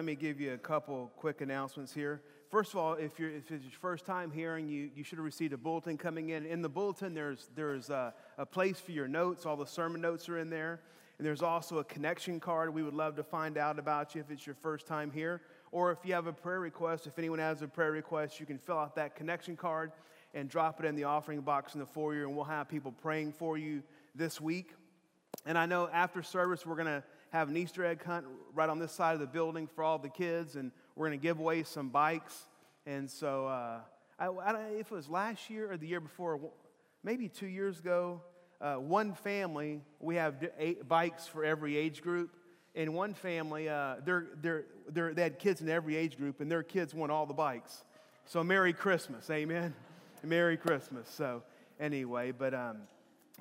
let me give you a couple quick announcements here. First of all, if, you're, if it's your first time hearing, you, you should have received a bulletin coming in. In the bulletin, there's, there's a, a place for your notes. All the sermon notes are in there. And there's also a connection card. We would love to find out about you if it's your first time here. Or if you have a prayer request, if anyone has a prayer request, you can fill out that connection card and drop it in the offering box in the foyer, and we'll have people praying for you this week. And I know after service, we're going to have an Easter egg hunt right on this side of the building for all the kids, and we're going to give away some bikes. And so, uh, I, I, don't know if it was last year or the year before, maybe two years ago, uh, one family, we have eight bikes for every age group. In one family, uh, they're, they're, they're, they had kids in every age group, and their kids won all the bikes. So, Merry Christmas, amen. Merry Christmas. So, anyway, but. Um,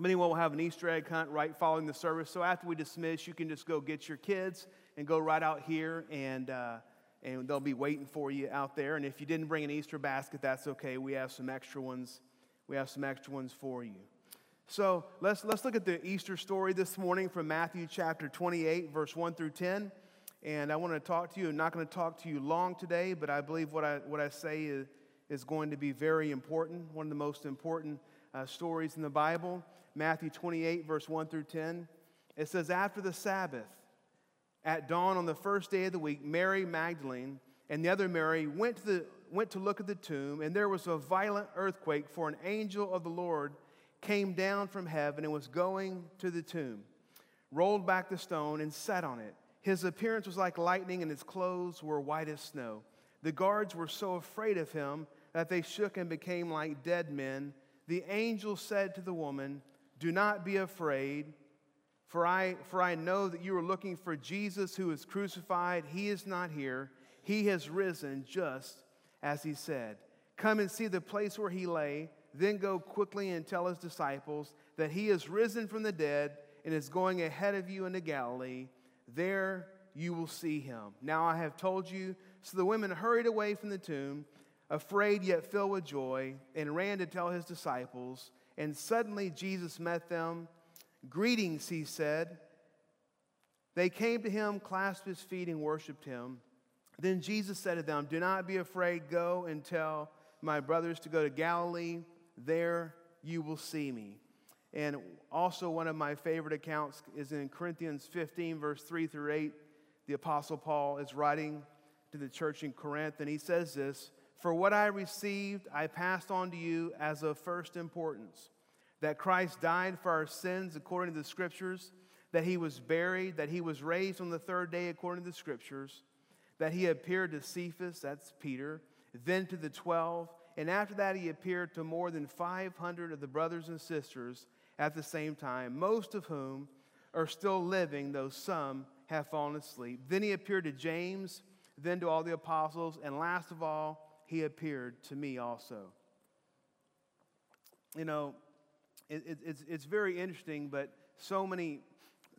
Many will have an Easter egg hunt right following the service. So after we dismiss, you can just go get your kids and go right out here, and, uh, and they'll be waiting for you out there. And if you didn't bring an Easter basket, that's okay. We have some extra ones. We have some extra ones for you. So let's, let's look at the Easter story this morning from Matthew chapter 28, verse 1 through 10. And I want to talk to you. I'm not going to talk to you long today, but I believe what I, what I say is, is going to be very important, one of the most important uh, stories in the Bible. Matthew 28, verse 1 through 10. It says, After the Sabbath, at dawn on the first day of the week, Mary Magdalene and the other Mary went to, the, went to look at the tomb, and there was a violent earthquake, for an angel of the Lord came down from heaven and was going to the tomb, rolled back the stone, and sat on it. His appearance was like lightning, and his clothes were white as snow. The guards were so afraid of him that they shook and became like dead men. The angel said to the woman, do not be afraid, for I, for I know that you are looking for Jesus who is crucified. He is not here, he has risen just as he said. Come and see the place where he lay, then go quickly and tell his disciples that he is risen from the dead and is going ahead of you into Galilee. There you will see him. Now I have told you. So the women hurried away from the tomb, afraid yet filled with joy, and ran to tell his disciples. And suddenly Jesus met them. Greetings, he said. They came to him, clasped his feet, and worshiped him. Then Jesus said to them, Do not be afraid. Go and tell my brothers to go to Galilee. There you will see me. And also, one of my favorite accounts is in Corinthians 15, verse 3 through 8. The Apostle Paul is writing to the church in Corinth, and he says this for what I received, I passed on to you as of first importance that Christ died for our sins according to the Scriptures, that he was buried, that he was raised on the third day according to the Scriptures, that he appeared to Cephas, that's Peter, then to the twelve, and after that he appeared to more than 500 of the brothers and sisters at the same time, most of whom are still living, though some have fallen asleep. Then he appeared to James, then to all the apostles, and last of all, he appeared to me also. You know, it, it, it's, it's very interesting, but so many,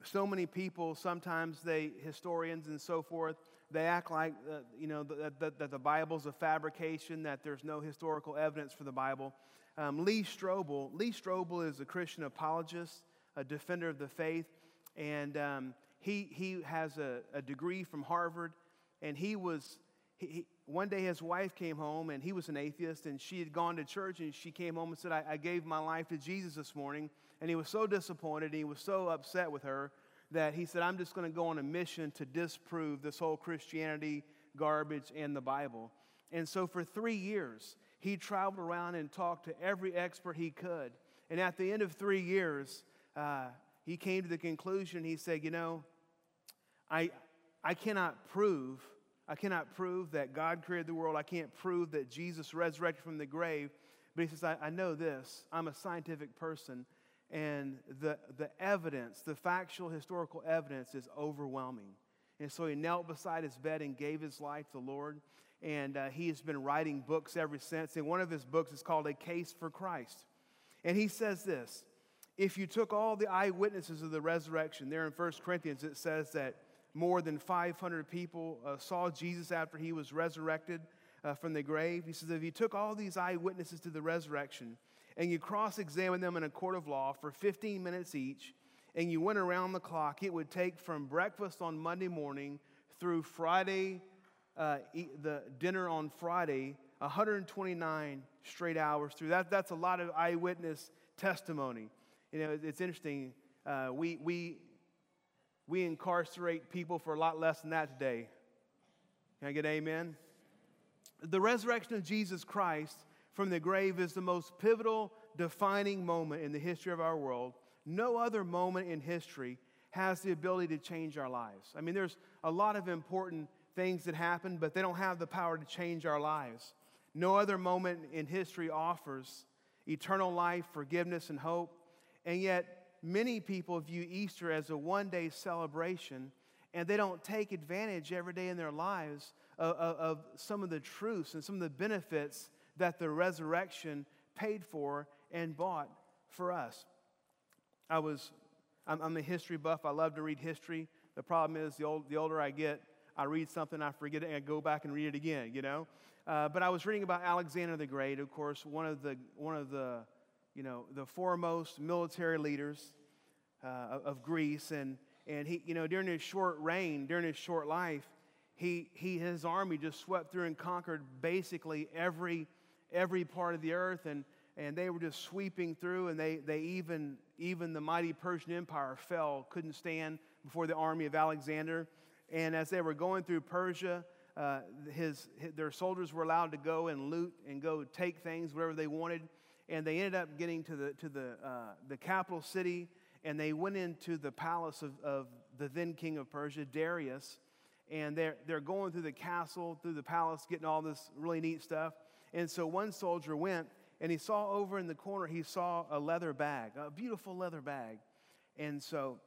so many people, sometimes they, historians and so forth, they act like, uh, you know, that, the Bible's a fabrication, that there's no historical evidence for the Bible. Um, Lee Strobel, Lee Strobel is a Christian apologist, a defender of the faith, and um, he, he has a, a degree from Harvard, and he was, he, one day his wife came home and he was an atheist and she had gone to church and she came home and said, I, I gave my life to Jesus this morning. And he was so disappointed and he was so upset with her that he said, I'm just going to go on a mission to disprove this whole Christianity garbage and the Bible. And so for three years, he traveled around and talked to every expert he could. And at the end of three years, uh, he came to the conclusion, he said, You know, I, I cannot prove I cannot prove that God created the world. I can't prove that Jesus resurrected from the grave. But he says, I, I know this. I'm a scientific person. And the, the evidence, the factual historical evidence is overwhelming. And so he knelt beside his bed and gave his life to the Lord. And uh, he has been writing books ever since. And one of his books is called A Case for Christ. And he says this If you took all the eyewitnesses of the resurrection, there in 1 Corinthians it says that more than 500 people uh, saw Jesus after he was resurrected uh, from the grave. He says, if you took all these eyewitnesses to the resurrection and you cross examined them in a court of law for 15 minutes each, and you went around the clock, it would take from breakfast on Monday morning through Friday, uh, the dinner on Friday, 129 straight hours through. That, that's a lot of eyewitness testimony. You know, it's interesting. Uh, we, we, we incarcerate people for a lot less than that today. Can I get amen? The resurrection of Jesus Christ from the grave is the most pivotal, defining moment in the history of our world. No other moment in history has the ability to change our lives. I mean, there's a lot of important things that happen, but they don't have the power to change our lives. No other moment in history offers eternal life, forgiveness, and hope. And yet, many people view Easter as a one day celebration, and they don't take advantage every day in their lives of, of, of, some of the truths and some of the benefits that the resurrection paid for and bought for us. I was, I'm, I'm a history buff. I love to read history. The problem is, the, old, the older I get, I read something, I forget it, and I go back and read it again, you know? Uh, but I was reading about Alexander the Great, of course, one of the, one of the, you know, the foremost military leaders uh, of Greece. And, and he, you know, during his short reign, during his short life, he, he, his army just swept through and conquered basically every, every part of the earth. And, and they were just sweeping through, and they, they even, even the mighty Persian Empire fell, couldn't stand before the army of Alexander. And as they were going through Persia, uh, his, his, their soldiers were allowed to go and loot and go take things, whatever they wanted. And they ended up getting to the, to the, uh, the capital city, and they went into the palace of, of the then king of Persia, Darius. And they're, they're going through the castle, through the palace, getting all this really neat stuff. And so one soldier went, and he saw over in the corner, he saw a leather bag, a beautiful leather bag. And so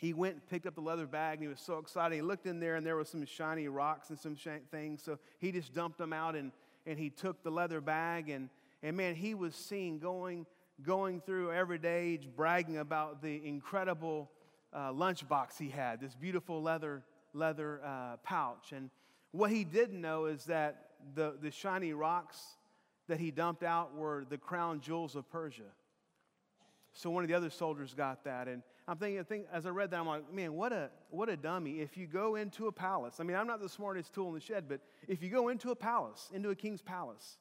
he went and picked up the leather bag and he was so excited. He looked in there and there was some shiny rocks and some things. So he just dumped them out and, and he took the leather bag and, and man, he was seen going, going through every day, bragging about the incredible uh, lunchbox he had, this beautiful leather, leather uh, pouch. And what he didn't know is that the, the shiny rocks that he dumped out were the crown jewels of Persia. So one of the other soldiers got that. And I'm thinking, think, as I read that, I'm like, man, what a, what a dummy. If you go into a palace, I mean, I'm not the smartest tool in the shed, but if you go into a palace, into a king's palace,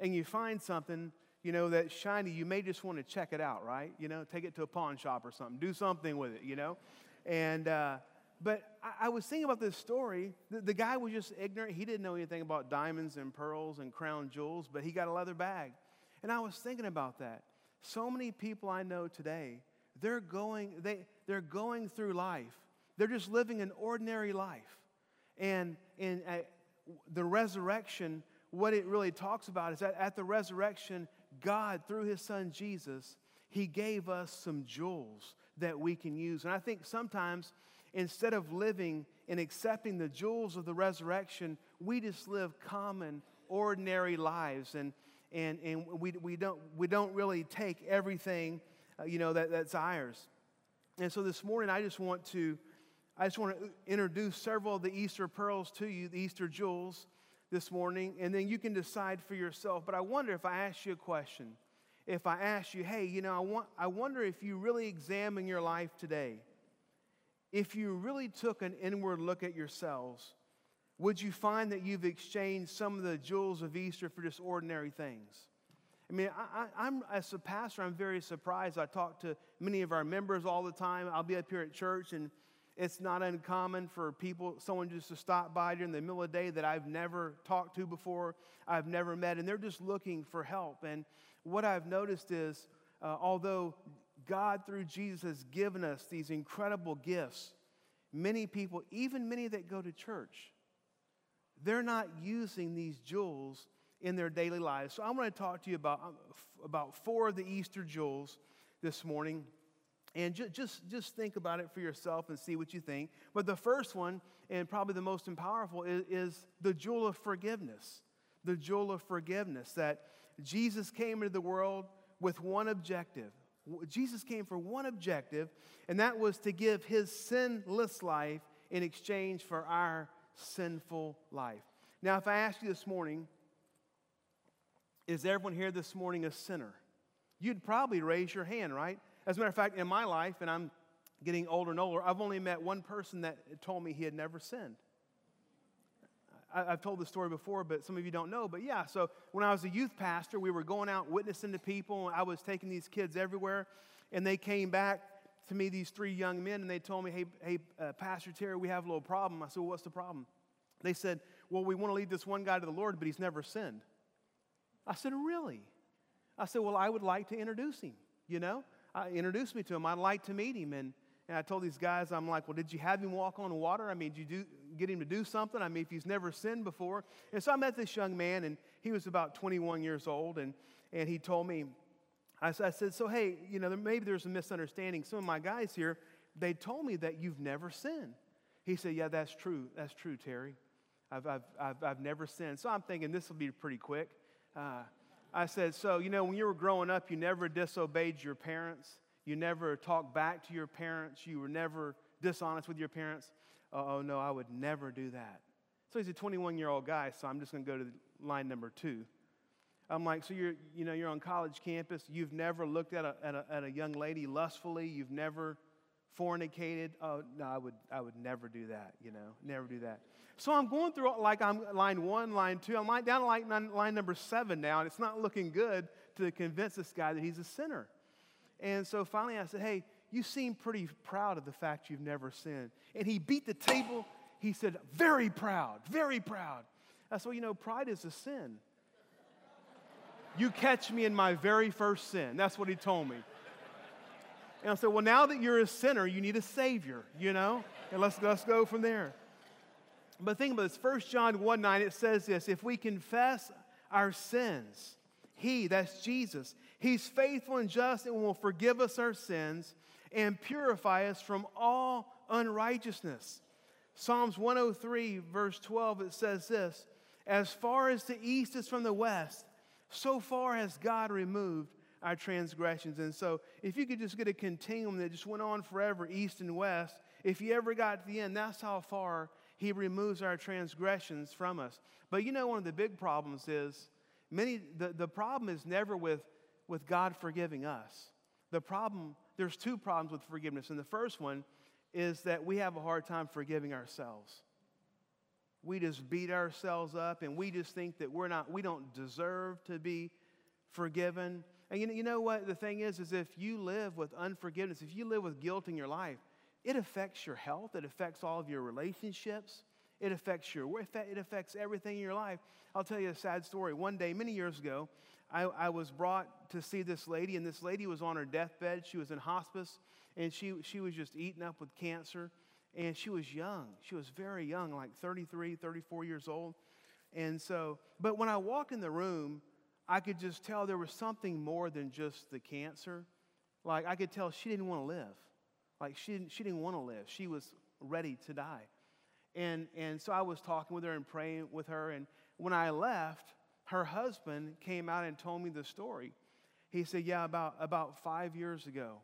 and you find something, you know, that's shiny, you may just want to check it out, right? You know, take it to a pawn shop or something, do something with it, you know? And, uh, but I, I, was thinking about this story. The, the guy was just ignorant. He didn't know anything about diamonds and pearls and crown jewels, but he got a leather bag. And I was thinking about that. So many people I know today, they're going, they, they're going through life. They're just living an ordinary life. And in uh, the resurrection, what it really talks about is that at the resurrection, God, through his son Jesus, he gave us some jewels that we can use. And I think sometimes instead of living and accepting the jewels of the resurrection, we just live common, ordinary lives. And, and, and we, we, don't, we don't really take everything uh, you know, that, that's ours. And so this morning, I just want to, I just want to introduce several of the Easter pearls to you, the Easter jewels this morning, and then you can decide for yourself. But I wonder if I ask you a question, if I ask you, hey, you know, I, want, I wonder if you really examine your life today, if you really took an inward look at yourselves, would you find that you've exchanged some of the jewels of Easter for just ordinary things? I mean, I, am as a pastor, I'm very surprised. I talk to many of our members all the time. I'll be up here at church, and it's not uncommon for people, someone just to stop by during the middle of the day that I've never talked to before, I've never met, and they're just looking for help. And what I've noticed is, uh, although God through Jesus has given us these incredible gifts, many people, even many that go to church, they're not using these jewels in their daily lives. So I'm going to talk to you about, um, about four of the Easter jewels this morning. And ju- just, just think about it for yourself and see what you think. But the first one, and probably the most powerful, is, is the jewel of forgiveness. The jewel of forgiveness that Jesus came into the world with one objective. Jesus came for one objective, and that was to give his sinless life in exchange for our sinful life. Now, if I ask you this morning, is everyone here this morning a sinner? You'd probably raise your hand, right? As a matter of fact, in my life, and I'm getting older and older, I've only met one person that told me he had never sinned. I, have told this story before, but some of you don't know. But yeah, so when I was a youth pastor, we were going out witnessing to people. And I was taking these kids everywhere, and they came back to me, these three young men, and they told me, hey, hey uh, Pastor Terry, we have a little problem. I said, well, what's the problem? They said, well, we want to lead this one guy to the Lord, but he's never sinned. I said, really? I said, well, I would like to introduce him, you know? I introduced me to him. I'd like to meet him. And, and I told these guys, I'm like, well, did you have him walk on water? I mean, did you do, get him to do something? I mean, if he's never sinned before. And so I met this young man, and he was about 21 years old, and, and he told me, I, I said, so hey, you know, maybe there's a misunderstanding. Some of my guys here, they told me that you've never sinned. He said, yeah, that's true. That's true, Terry. I've, I've, I've, I've never sinned. So I'm thinking this will be pretty quick. Uh, I said, so, you know, when you were growing up, you never disobeyed your parents. You never talked back to your parents. You were never dishonest with your parents. Oh, no, I would never do that. So he's a 21 year old guy, so I'm just going to go to line number two. I'm like, so you're, you know, you're on college campus. You've never looked at a, at a, at a young lady lustfully. You've never fornicated. Oh, no, I would, I would never do that, you know, never do that. So I'm going through like I'm line one, line two. I'm down to like line number seven now, and it's not looking good to convince this guy that he's a sinner. And so finally I said, hey, you seem pretty proud of the fact you've never sinned. And he beat the table. He said, very proud, very proud. I said, well, you know, pride is a sin. You catch me in my very first sin. That's what he told me. And I said, Well, now that you're a sinner, you need a Savior, you know? And let's, let's go from there. But think about this 1 John 1 9, it says this if we confess our sins, He, that's Jesus, He's faithful and just and will forgive us our sins and purify us from all unrighteousness. Psalms 103, verse 12, it says this As far as the east is from the west, so far has God removed our transgressions. And so, if you could just get a continuum that just went on forever, east and west, if you ever got to the end, that's how far He removes our transgressions from us. But you know, one of the big problems is many, the, the problem is never with, with God forgiving us. The problem, there's two problems with forgiveness. And the first one is that we have a hard time forgiving ourselves we just beat ourselves up and we just think that we're not, we don't deserve to be forgiven. And you know, what the thing is, is if you live with unforgiveness, if you live with guilt in your life, it affects your health, it affects all of your relationships, it affects your, it affects everything in your life. I'll tell you a sad story. One day, many years ago, I, I was brought to see this lady, and this lady was on her deathbed. She was in hospice, and she, she was just eaten up with cancer and she was young. She was very young, like 33, 34 years old. And so, but when I walk in the room, I could just tell there was something more than just the cancer. Like I could tell she didn't want to live. Like she didn't, she didn't want to live. She was ready to die. And, and so I was talking with her and praying with her. And when I left, her husband came out and told me the story. He said, Yeah, about, about five years ago,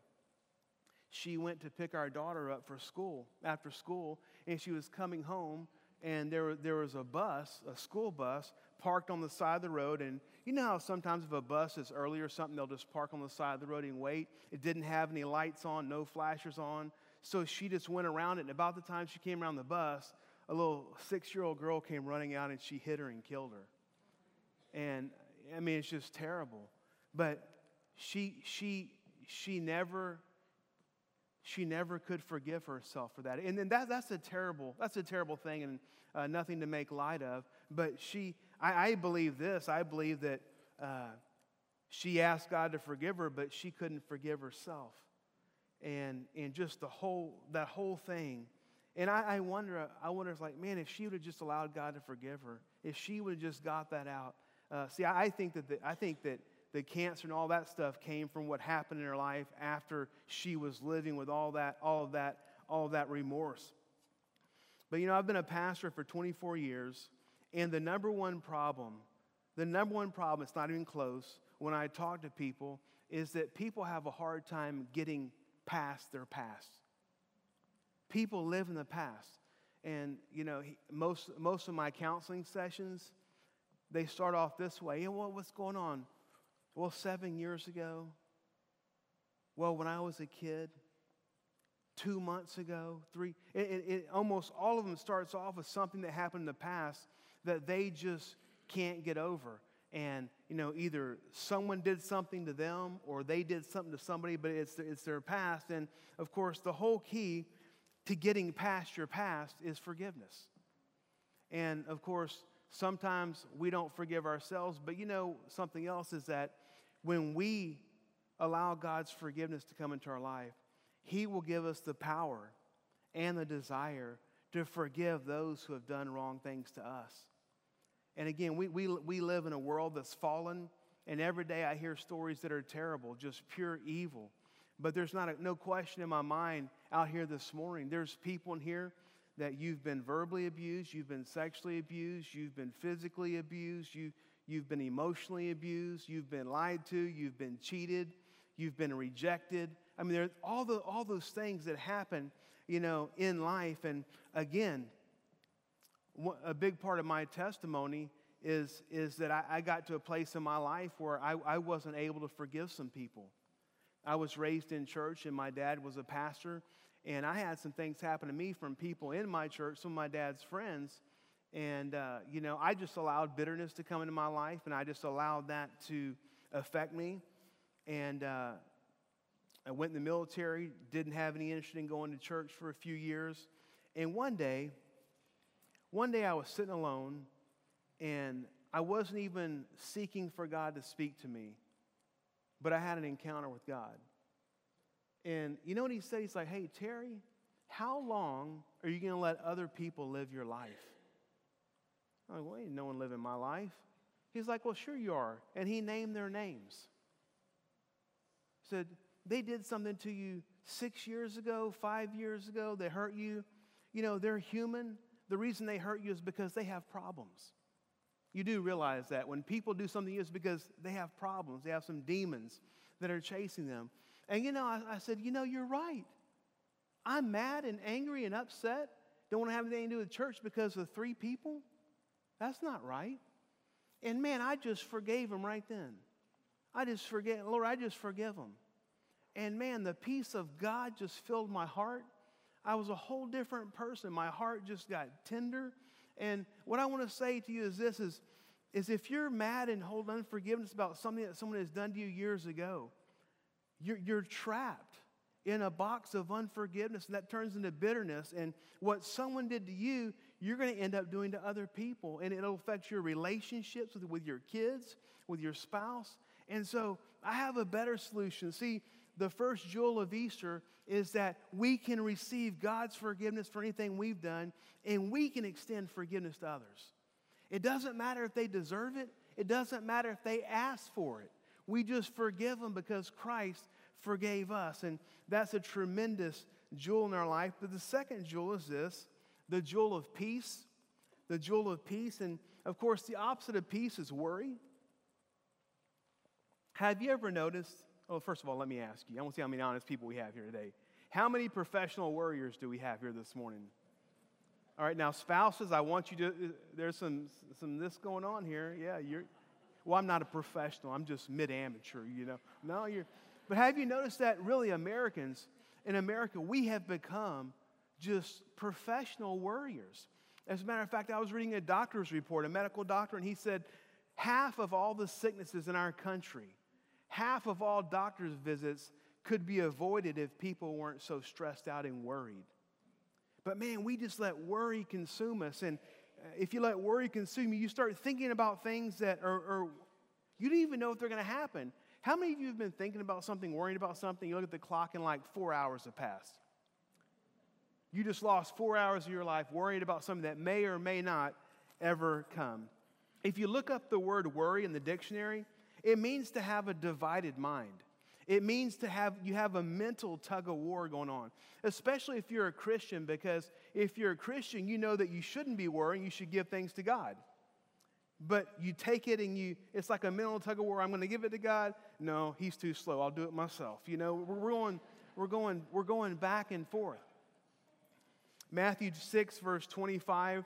she went to pick our daughter up for school, after school, and she was coming home, and there, there was a bus, a school bus, parked on the side of the road. And you know how sometimes if a bus is early or something, they'll just park on the side of the road and wait? It didn't have any lights on, no flashers on. So she just went around it, and about the time she came around the bus, a little six year old girl came running out and she hit her and killed her. And I mean, it's just terrible. But she, she, she never she never could forgive herself for that. And then that, that's a terrible, that's a terrible thing and uh, nothing to make light of. But she, I, I believe this. I believe that uh, she asked God to forgive her, but she couldn't forgive herself. And, and just the whole, that whole thing. And I, I wonder, I wonder if like, man, if she would have just allowed God to forgive her, if she would have just got that out. Uh, see, I, I think that the, I think that the cancer and all that stuff came from what happened in her life after she was living with all that, all of that, all of that remorse. But you know, I've been a pastor for 24 years, and the number one problem, the number one problem, it's not even close, when I talk to people, is that people have a hard time getting past their past. People live in the past. And, you know, most, most of my counseling sessions, they start off this way. You know, what's going on? Well, seven years ago. Well, when I was a kid. Two months ago. Three. It, it, it, almost all of them starts off with something that happened in the past that they just can't get over. And, you know, either someone did something to them or they did something to somebody, but it's, it's their past. And, of course, the whole key to getting past your past is forgiveness. And, of course, sometimes we don't forgive ourselves, but you know, something else is that when we allow God's forgiveness to come into our life, He will give us the power and the desire to forgive those who have done wrong things to us. And again, we, we, we live in a world that's fallen, and every day I hear stories that are terrible, just pure evil. But there's not a, no question in my mind out here this morning. There's people in here that you've been verbally abused, you've been sexually abused, you've been physically abused, you, you've been emotionally abused, you've been lied to, you've been cheated, you've been rejected. I mean, there all the all those things that happen, you know, in life. And again, a big part of my testimony is, is that I, I got to a place in my life where I, I wasn't able to forgive some people. I was raised in church, and my dad was a pastor, and I had some things happen to me from people in my church, some of my dad's friends. And, uh, you know, I just allowed bitterness to come into my life, and I just allowed that to affect me. And uh, I went in the military, didn't have any interest in going to church for a few years. And one day, one day I was sitting alone and I wasn't even seeking for God to speak to me, but I had an encounter with God. And you know what he said? He's like, hey, Terry, how long are you going to let other people live your life? I'm like, well, ain't no one living my life. He's like, well, sure you are. And he named their names. Said, they did something to you six years ago, five years ago, they hurt you. You know, they're human the reason they hurt you is because they have problems. You do realize that when people do something, it's because they have problems. They have some demons that are chasing them. And you know, I, I said, you know, you're right. I'm mad and angry and upset. Don't want to have anything to do with church because of three people. That's not right. And man, I just forgave him right then. I just forget, Lord, I just forgive him. And man, the peace of God just filled my heart. I was a whole different person. My heart just got tender. And what I want to say to you is this is, is if you're mad and hold unforgiveness about something that someone has done to you years ago, you're, you're trapped in a box of unforgiveness, and that turns into bitterness. And what someone did to you, you're going to end up doing to other people, and it'll affect your relationships with, with your kids, with your spouse. And so I have a better solution. See, the first jewel of Easter is that we can receive God's forgiveness for anything we've done, and we can extend forgiveness to others. It doesn't matter if they deserve it, it doesn't matter if they ask for it. We just forgive them because Christ forgave us. And that's a tremendous jewel in our life. But the second jewel is this the jewel of peace. The jewel of peace. And of course, the opposite of peace is worry. Have you ever noticed well, first of all, let me ask you. I want to see how many honest people we have here today. How many professional warriors do we have here this morning? All right, now spouses, I want you to. Uh, there's some some this going on here. Yeah, you're. Well, I'm not a professional. I'm just mid amateur. You know. No, you're. But have you noticed that really Americans in America we have become just professional warriors. As a matter of fact, I was reading a doctor's report, a medical doctor, and he said half of all the sicknesses in our country half of all doctor's visits could be avoided if people weren't so stressed out and worried. But man, we just let worry consume us. And uh, if you let worry consume you, you start thinking about things that are, are you don't even know if they're going to happen. How many of you have been thinking about something, worrying about something? You look at the clock and like four hours have passed. You just lost four hours of your life worrying about something that may or may not ever come. If you look up the word worry in the dictionary, it means to have a divided mind. It means to have you have a mental tug of war going on, especially if you're a Christian, because if you're a Christian, you know that you shouldn't be worrying, you should give things to God. But you take it and you, it's like a mental tug of war. I'm to give it to God. No, he's too slow. I'll do it myself. You know, we're going, we're going, we're going back and forth. Matthew 6, verse 25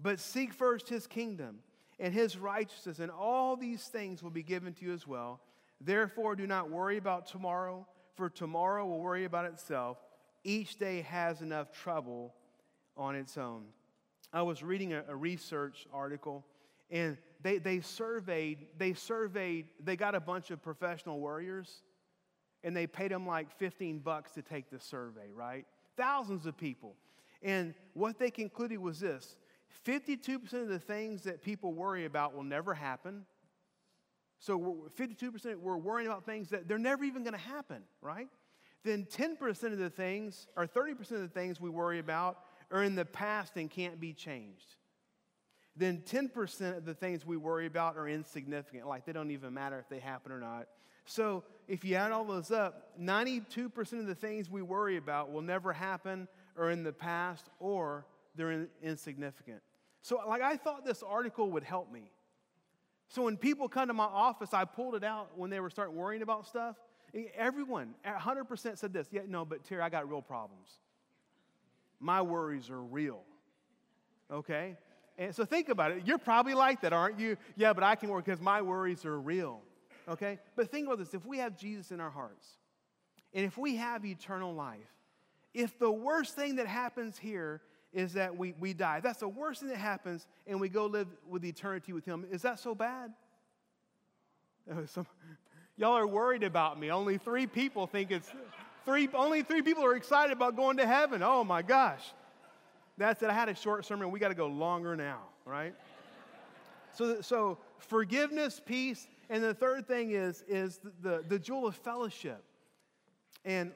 But seek first his kingdom and his righteousness, and all these things will be given to you as well. Therefore, do not worry about tomorrow, for tomorrow will worry about itself. Each day has enough trouble on its own. I was reading a, a research article, and they, they surveyed, they surveyed, they got a bunch of professional warriors, and they paid them like 15 bucks to take the survey, right? Thousands of people. And what they concluded was this 52% of the things that people worry about will never happen. So 52% we're worrying about things that they're never even going to happen, right? Then 10% of the things, or 30% of the things we worry about are in the past and can't be changed. Then 10% of the things we worry about are insignificant, like they don't even matter if they happen or not. So if you add all those up, 92% of the things we worry about will never happen or in the past or they're in, insignificant. So, like, I thought this article would help me. So, when people come to my office, I pulled it out when they were starting worrying about stuff. Everyone, 100% said this. Yeah, no, but Terry, I got real problems. My worries are real. Okay? And so think about it. You're probably like that, aren't you? Yeah, but I can work because my worries are real. Okay? But think about this if we have Jesus in our hearts, and if we have eternal life, if the worst thing that happens here is that we, we die. That's the worst thing that happens, and we go live with eternity with Him. Is that so bad? Some, y'all are worried about me. Only three people think it's three. Only three people are excited about going to heaven. Oh my gosh, that's it. I had a short sermon. We got to go longer now, right? so, so forgiveness, peace, and the third thing is is the, the, the jewel of fellowship. And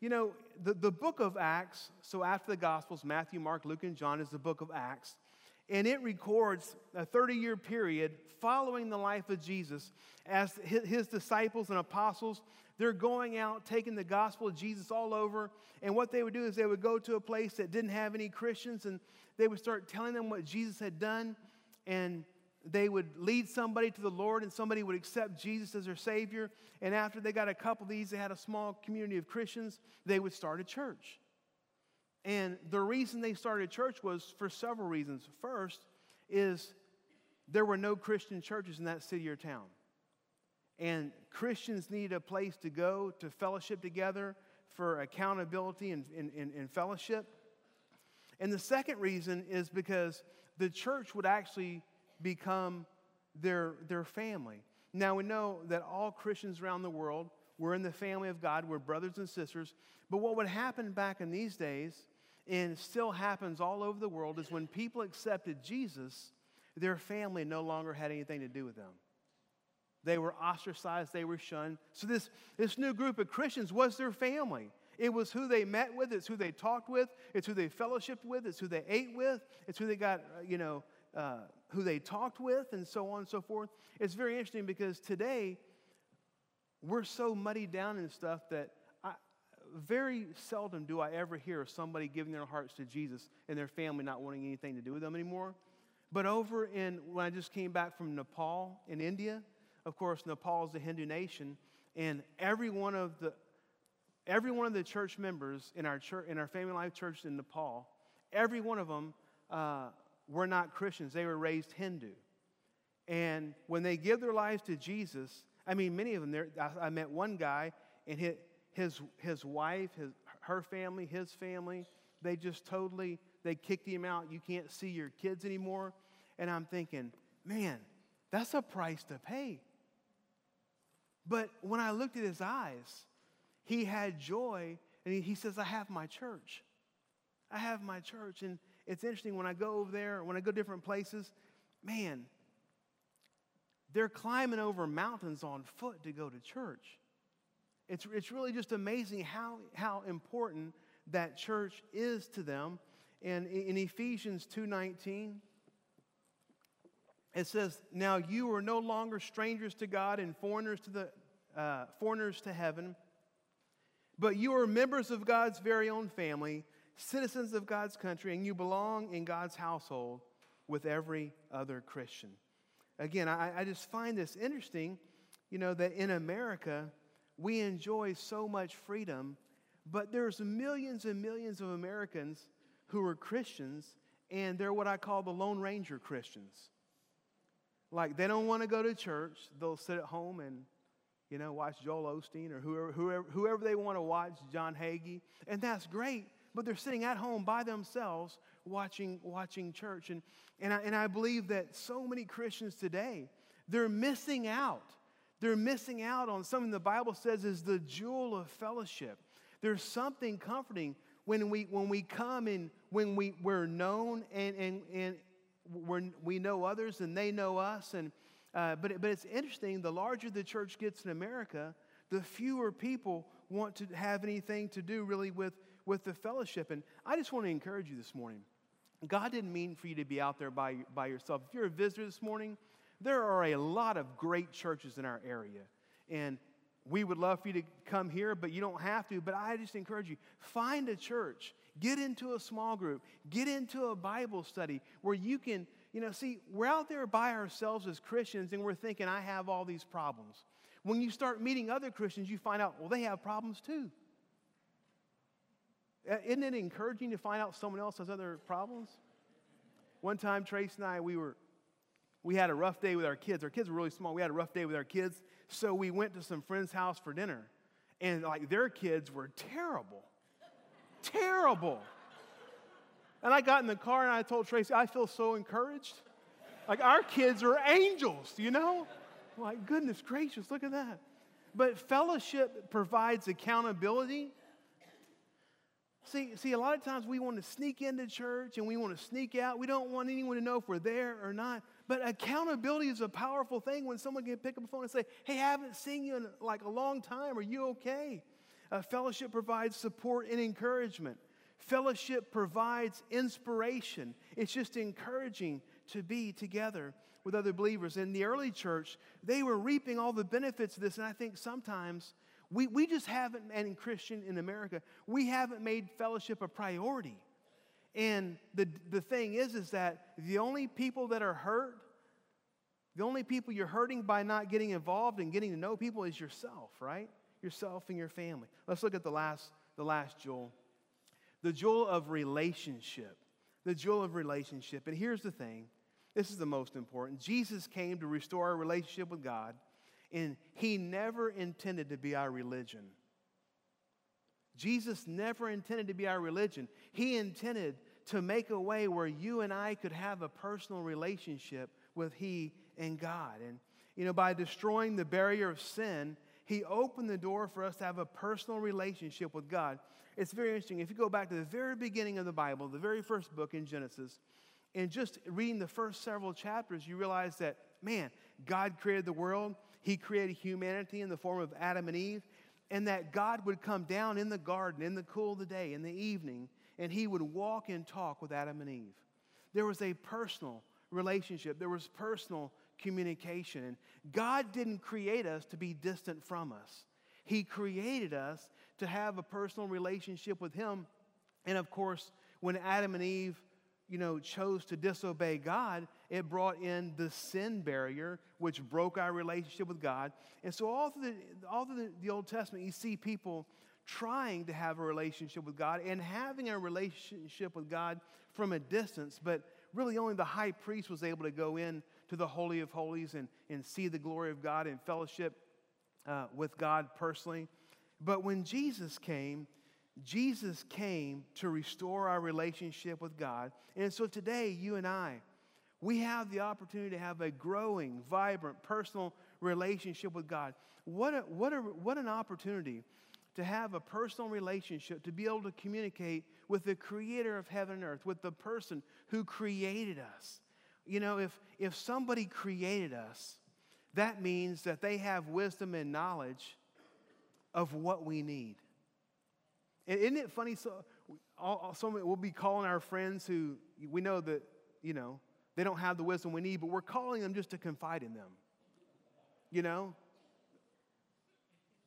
you know, the, the book of Acts, so after the Gospels, Matthew, Mark, Luke, and John is the book of Acts. And it records a 30 year period following the life of Jesus as his, disciples and apostles, they're going out taking the gospel of Jesus all over. And what they would do is they would go to a place that didn't have any Christians and they would start telling them what Jesus had done. And they would lead somebody to the Lord and somebody would accept Jesus as their Savior. And after they got a couple of these, they had a small community of Christians, they would start a church. And the reason they started a church was for several reasons. First is there were no Christian churches in that city or town. And Christians needed a place to go to fellowship together for accountability and, and, and, and fellowship. And the second reason is because the church would actually become their, their family. Now, we know that all Christians around the world were in the family of God, we're brothers and sisters. But what would happen back in these days, and still happens all over the world, is when people accepted Jesus, their family no longer had anything to do with them. They were ostracized, they were shunned. So, this, this new group of Christians was their family. It was who they met with, it's who they talked with, it's who they fellowshiped with, it's who they ate with, it's who they got, you know, uh, who they talked with, and so on and so forth. It's very interesting because today we're so muddied down in stuff that I, very seldom do I ever hear of somebody giving their hearts to Jesus and their family not wanting anything to do with them anymore. But over in, when I just came back from Nepal in India, of course, Nepal is a Hindu nation, and every one of the every one of the church members in our church in our family life church in Nepal, every one of them uh, were not Christians, they were raised Hindu. And when they give their lives to Jesus, I mean, many of them, I, I met one guy, and his, his, his wife, his, her family, his family, they just totally, they kicked him out. You can't see your kids anymore. And I'm thinking, man, that's a price to pay. But when I looked at his eyes, he had joy, and he, he says, I have my church. I have my church. And it's interesting when I go over there, when I go different places, man, they're climbing over mountains on foot to go to church. It's, it's really just amazing how, how important that church is to them. And in Ephesians 2.19, it says, Now you are no longer strangers to God and foreigners to, the, uh, foreigners to heaven, but you are members of God's very own family citizens of God's country and you belong in God's household, with every other Christian. Again, I, I just find this interesting, you know, that in America, we enjoy so much freedom, but there's millions and millions of Americans who are Christians, and they're what I call the Lone Ranger Christians. Like, they don't want to go to church, they'll sit at home and you know, watch Joel Osteen or whoever, whoever, whoever they want to watch, John Hagee, and that's great. But they're sitting at home by themselves watching, watching church. And, and, I, and I believe that so many Christians today, they're missing out. They're missing out on something the Bible says is the jewel of fellowship. There's something comforting when we, when we come and when we, we're known and, and, and we're, we know others and they know us. And, uh, but, but it's interesting, the larger the church gets in America, the fewer people want to have anything to do really with, with the fellowship. And I just want to encourage you this morning. God didn't mean for you to be out there by, by yourself. If you're a visitor this morning, there are a lot of great churches in our area. And we would love for you to come here, but you don't have to. But I just encourage you find a church, get into a small group, get into a Bible study where you can, you know, see, we're out there by ourselves as Christians and we're thinking, I have all these problems. When you start meeting other Christians, you find out, well, they have problems too. Uh, isn't it encouraging to find out someone else has other problems? One time, Trace and I, we were, we had a rough day with our kids. Our kids were really small. We had a rough day with our kids, so we went to some friend's house for dinner, and like their kids were terrible, terrible. And I got in the car and I told Tracy, I feel so encouraged. Like our kids are angels, you know? Like goodness gracious, look at that. But fellowship provides accountability See, see, a lot of times we want to sneak into church and we want to sneak out. We don't want anyone to know if we're there or not. But accountability is a powerful thing when someone can pick up a phone and say, Hey, I haven't seen you in like a long time. Are you okay? Uh, fellowship provides support and encouragement. Fellowship provides inspiration. It's just encouraging to be together with other believers. In the early church, they were reaping all the benefits of this. And I think sometimes we, we just haven't, and Christian in America, we haven't made fellowship a priority. And the, the thing is, is that the only people that are hurt, the only people you're hurting by not getting involved and getting to know people is yourself, right? Yourself and your family. Let's look at the last, the last jewel. The jewel of relationship. The jewel of relationship. And here's the thing this is the most important. Jesus came to restore our relationship with God and he never intended to be our religion. Jesus never intended to be our religion. He intended to make a way where you and I could have a personal relationship with He and God. And, you know, by destroying the barrier of sin, He opened the door for us to have a personal relationship with God. It's very interesting. If you go back to the very beginning of the Bible, the very first book in Genesis, and just reading the first several chapters, you realize that, man, God created the world. He created humanity in the form of Adam and Eve, and that God would come down in the garden in the cool of the day, in the evening, and He would walk and talk with Adam and Eve. There was a personal relationship, there was personal communication. And God didn't create us to be distant from us, He created us to have a personal relationship with Him. And of course, when Adam and Eve you know, chose to disobey God, it brought in the sin barrier, which broke our relationship with God. And so, all through, the, all through the, the Old Testament, you see people trying to have a relationship with God and having a relationship with God from a distance, but really only the high priest was able to go in to the Holy of Holies and, and see the glory of God and fellowship uh, with God personally. But when Jesus came, Jesus came to restore our relationship with God. And so today, you and I, we have the opportunity to have a growing, vibrant, personal relationship with God. What, a, what, a, what an opportunity to have a personal relationship, to be able to communicate with the creator of heaven and earth, with the person who created us. You know, if, if somebody created us, that means that they have wisdom and knowledge of what we need. And isn't it funny? So, all, some, we'll be calling our friends who we know that, you know, they don't have the wisdom we need, but we're calling them just to confide in them. You know?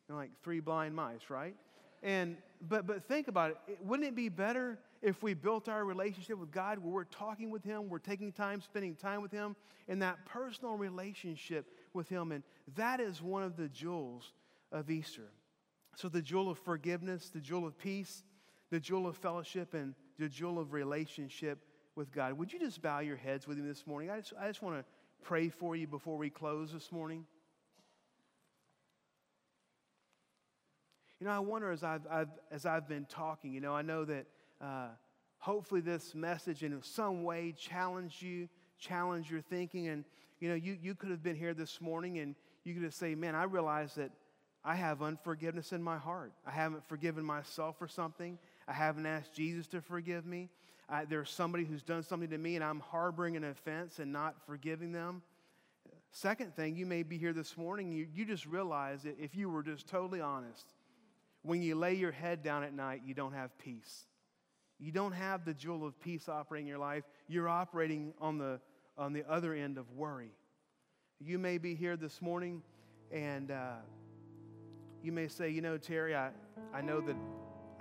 They're like three blind mice, right? And but but think about it. Wouldn't it be better if we built our relationship with God where we're talking with Him, we're taking time, spending time with Him, in that personal relationship with Him. And that is one of the jewels of Easter. So, the jewel of forgiveness, the jewel of peace, the jewel of fellowship, and the jewel of relationship with God. Would you just bow your heads with me this morning? I just, I just want to pray for you before we close this morning. You know, I wonder as I've, I've, as I've been talking, you know, I know that uh, hopefully this message in some way challenged you, challenged your thinking. And, you know, you, you could have been here this morning and you could have said, man, I realize that I have unforgiveness in my heart. I haven't forgiven myself for something. I haven't asked Jesus to forgive me. I, there's somebody who's done something to me and I'm harboring an offense and not forgiving them. Second thing, you may be here this morning, you, you just realize that if you were just totally honest, when you lay your head down at night, you don't have peace. You don't have the jewel of peace operating in your life. You're operating on the, on the other end of worry. You may be here this morning and uh, you may say, You know, Terry, I, I know that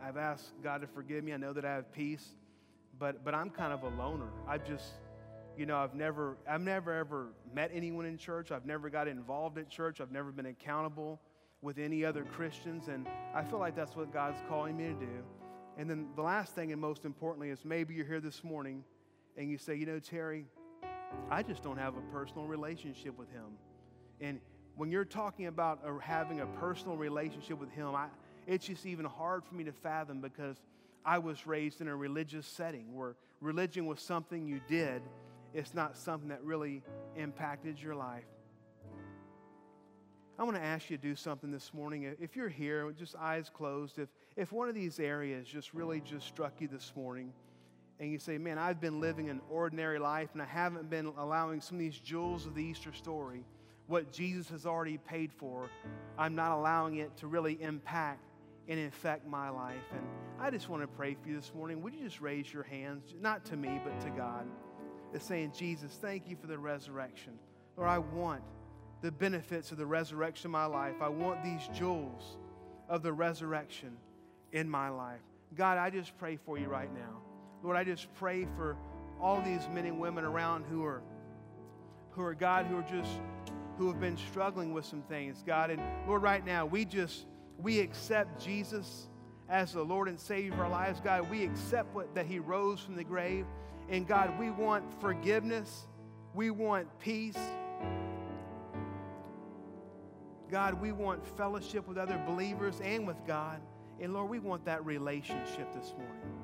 I've asked God to forgive me. I know that I have peace, but, but I'm kind of a loner. I've just, you know, I've never, I've never ever met anyone in church. I've never got involved at church. I've never been accountable with any other Christians. And I feel like that's what God's calling me to do. And then the last thing, and most importantly, is maybe you're here this morning and you say, you know, Terry, I just don't have a personal relationship with Him. And when you're talking about uh, having a personal relationship with Him, I, it's just even hard for me to fathom because I was raised in a religious setting where religion was something you did, it's not something that really impacted your life. I want to ask you to do something this morning. If you're here, just eyes closed, if, if one of these areas just really just struck you this morning, and you say, Man, I've been living an ordinary life and I haven't been allowing some of these jewels of the Easter story, what Jesus has already paid for, I'm not allowing it to really impact and infect my life. And I just want to pray for you this morning. Would you just raise your hands, not to me, but to God? It's saying, Jesus, thank you for the resurrection. Lord, I want the benefits of the resurrection in my life. I want these jewels of the resurrection in my life. God, I just pray for you right now. Lord, I just pray for all these men and women around who are who are God who are just who have been struggling with some things, God. And Lord, right now, we just we accept Jesus as the Lord and Savior of our lives, God. We accept what, that He rose from the grave. And God, we want forgiveness. We want peace. God, we want fellowship with other believers and with God. And Lord, we want that relationship this morning.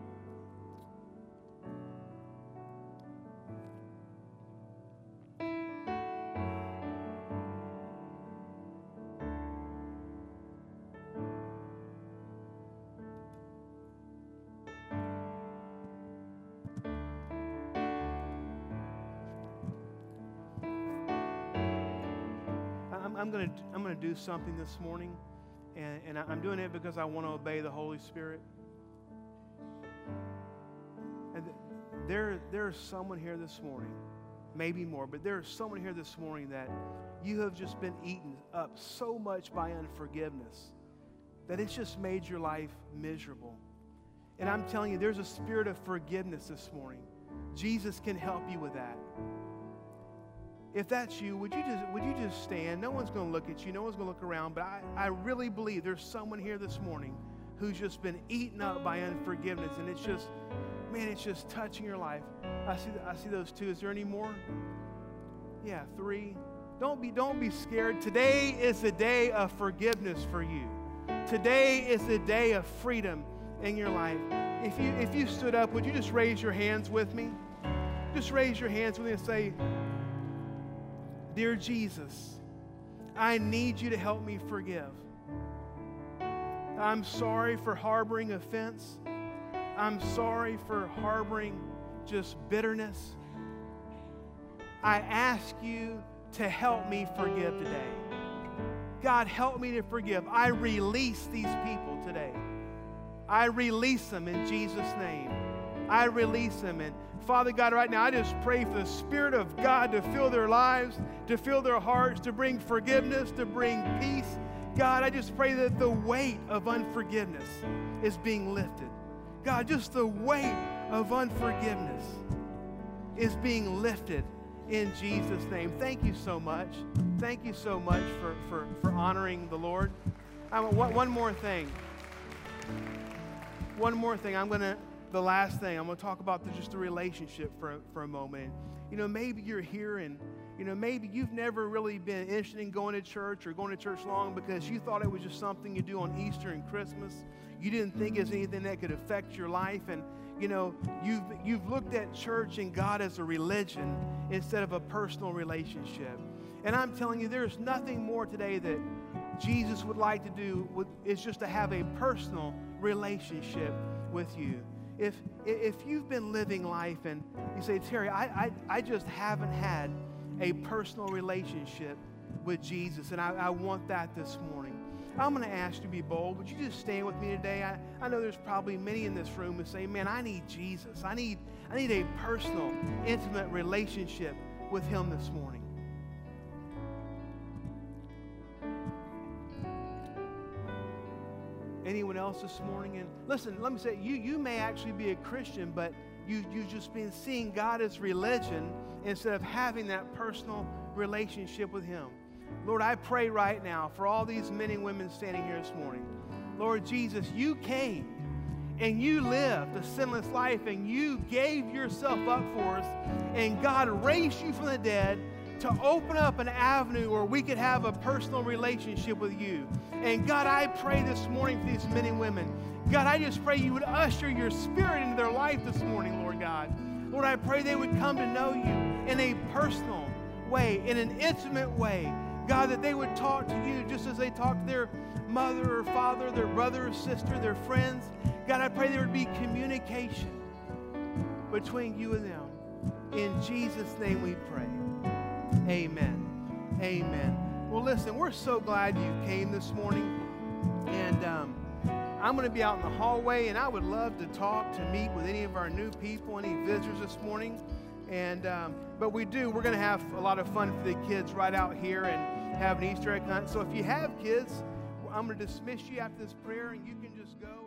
Something this morning, and, and I'm doing it because I want to obey the Holy Spirit. And there, there's someone here this morning, maybe more, but there's someone here this morning that you have just been eaten up so much by unforgiveness that it's just made your life miserable. And I'm telling you, there's a spirit of forgiveness this morning. Jesus can help you with that if that's you, would you just would you just stand? No one's going to look at you. No one's going to look around. But I, I really believe there's someone here this morning who's just been eaten up by unforgiveness, and it's just, man, it's just touching your life. I see I see those two. Is there any more? Yeah, three. Don't be don't be scared. Today is a day of forgiveness for you. Today is a day of freedom in your life. If you if you stood up, would you just raise your hands with me? Just raise your hands with me and say, Dear Jesus, I need you to help me forgive. I'm sorry for harboring offense. I'm sorry for harboring just bitterness. I ask you to help me forgive today. God, help me to forgive. I release these people today. I release them in Jesus' name. I release them. And Father God, right now, I just pray for the Spirit of God to fill their lives, to fill their hearts, to bring forgiveness, to bring peace. God, I just pray that the weight of unforgiveness is being lifted. God, just the weight of unforgiveness is being lifted in Jesus' name. Thank you so much. Thank you so much for, for, for honoring the Lord. I one, more thing. One more thing. I'm going to, the last thing, I'm going to talk about the, just the relationship for, for a moment. You know, maybe you're here and, you know, maybe you've never really been interested in going to church or going to church long because you thought it was just something you do on Easter and Christmas. You didn't think it's anything that could affect your life. And, you know, you've, you've looked at church and God as a religion instead of a personal relationship. And I'm telling you, there's nothing more today that Jesus would like to do with, is just to have a personal relationship with you. If, if you've been living life and you say, Terry, I, I, I just haven't had a personal relationship with Jesus, and I, I want that this morning. I'm going to ask you to be bold. Would you just stand with me today? I, I know there's probably many in this room who say, man, I need Jesus. I need, I need a personal, intimate relationship with him this morning. Anyone else this morning? And listen, let me say, you, you may actually be a Christian, but you, you've just been seeing God as religion instead of having that personal relationship with him. Lord, I pray right now for all these men and women standing here this morning. Lord Jesus, you came and you lived a sinless life and you gave yourself up for us, and God raised you from the dead to open up an avenue where we could have a personal relationship with you. And God, I pray this morning for these men and women. God, I just pray you would usher your spirit into their life this morning, Lord God. Lord, I pray they would come to know you in a personal way, in an intimate way. God, that they would talk to you just as they talk to their mother or father, their brother or sister, their friends. God, I pray there would be communication between you and them. In Jesus' name we pray. Amen. Amen. Well, listen, we're so glad you came this morning. And um, I'm going to be out in the hallway, and I would love to talk, to meet with any of our new people, any visitors this morning. And um, but we do. We're going to have a lot of fun for the kids right out here and have an Easter egg hunt. So if you have kids, I'm going to dismiss you after this prayer, and you can just go.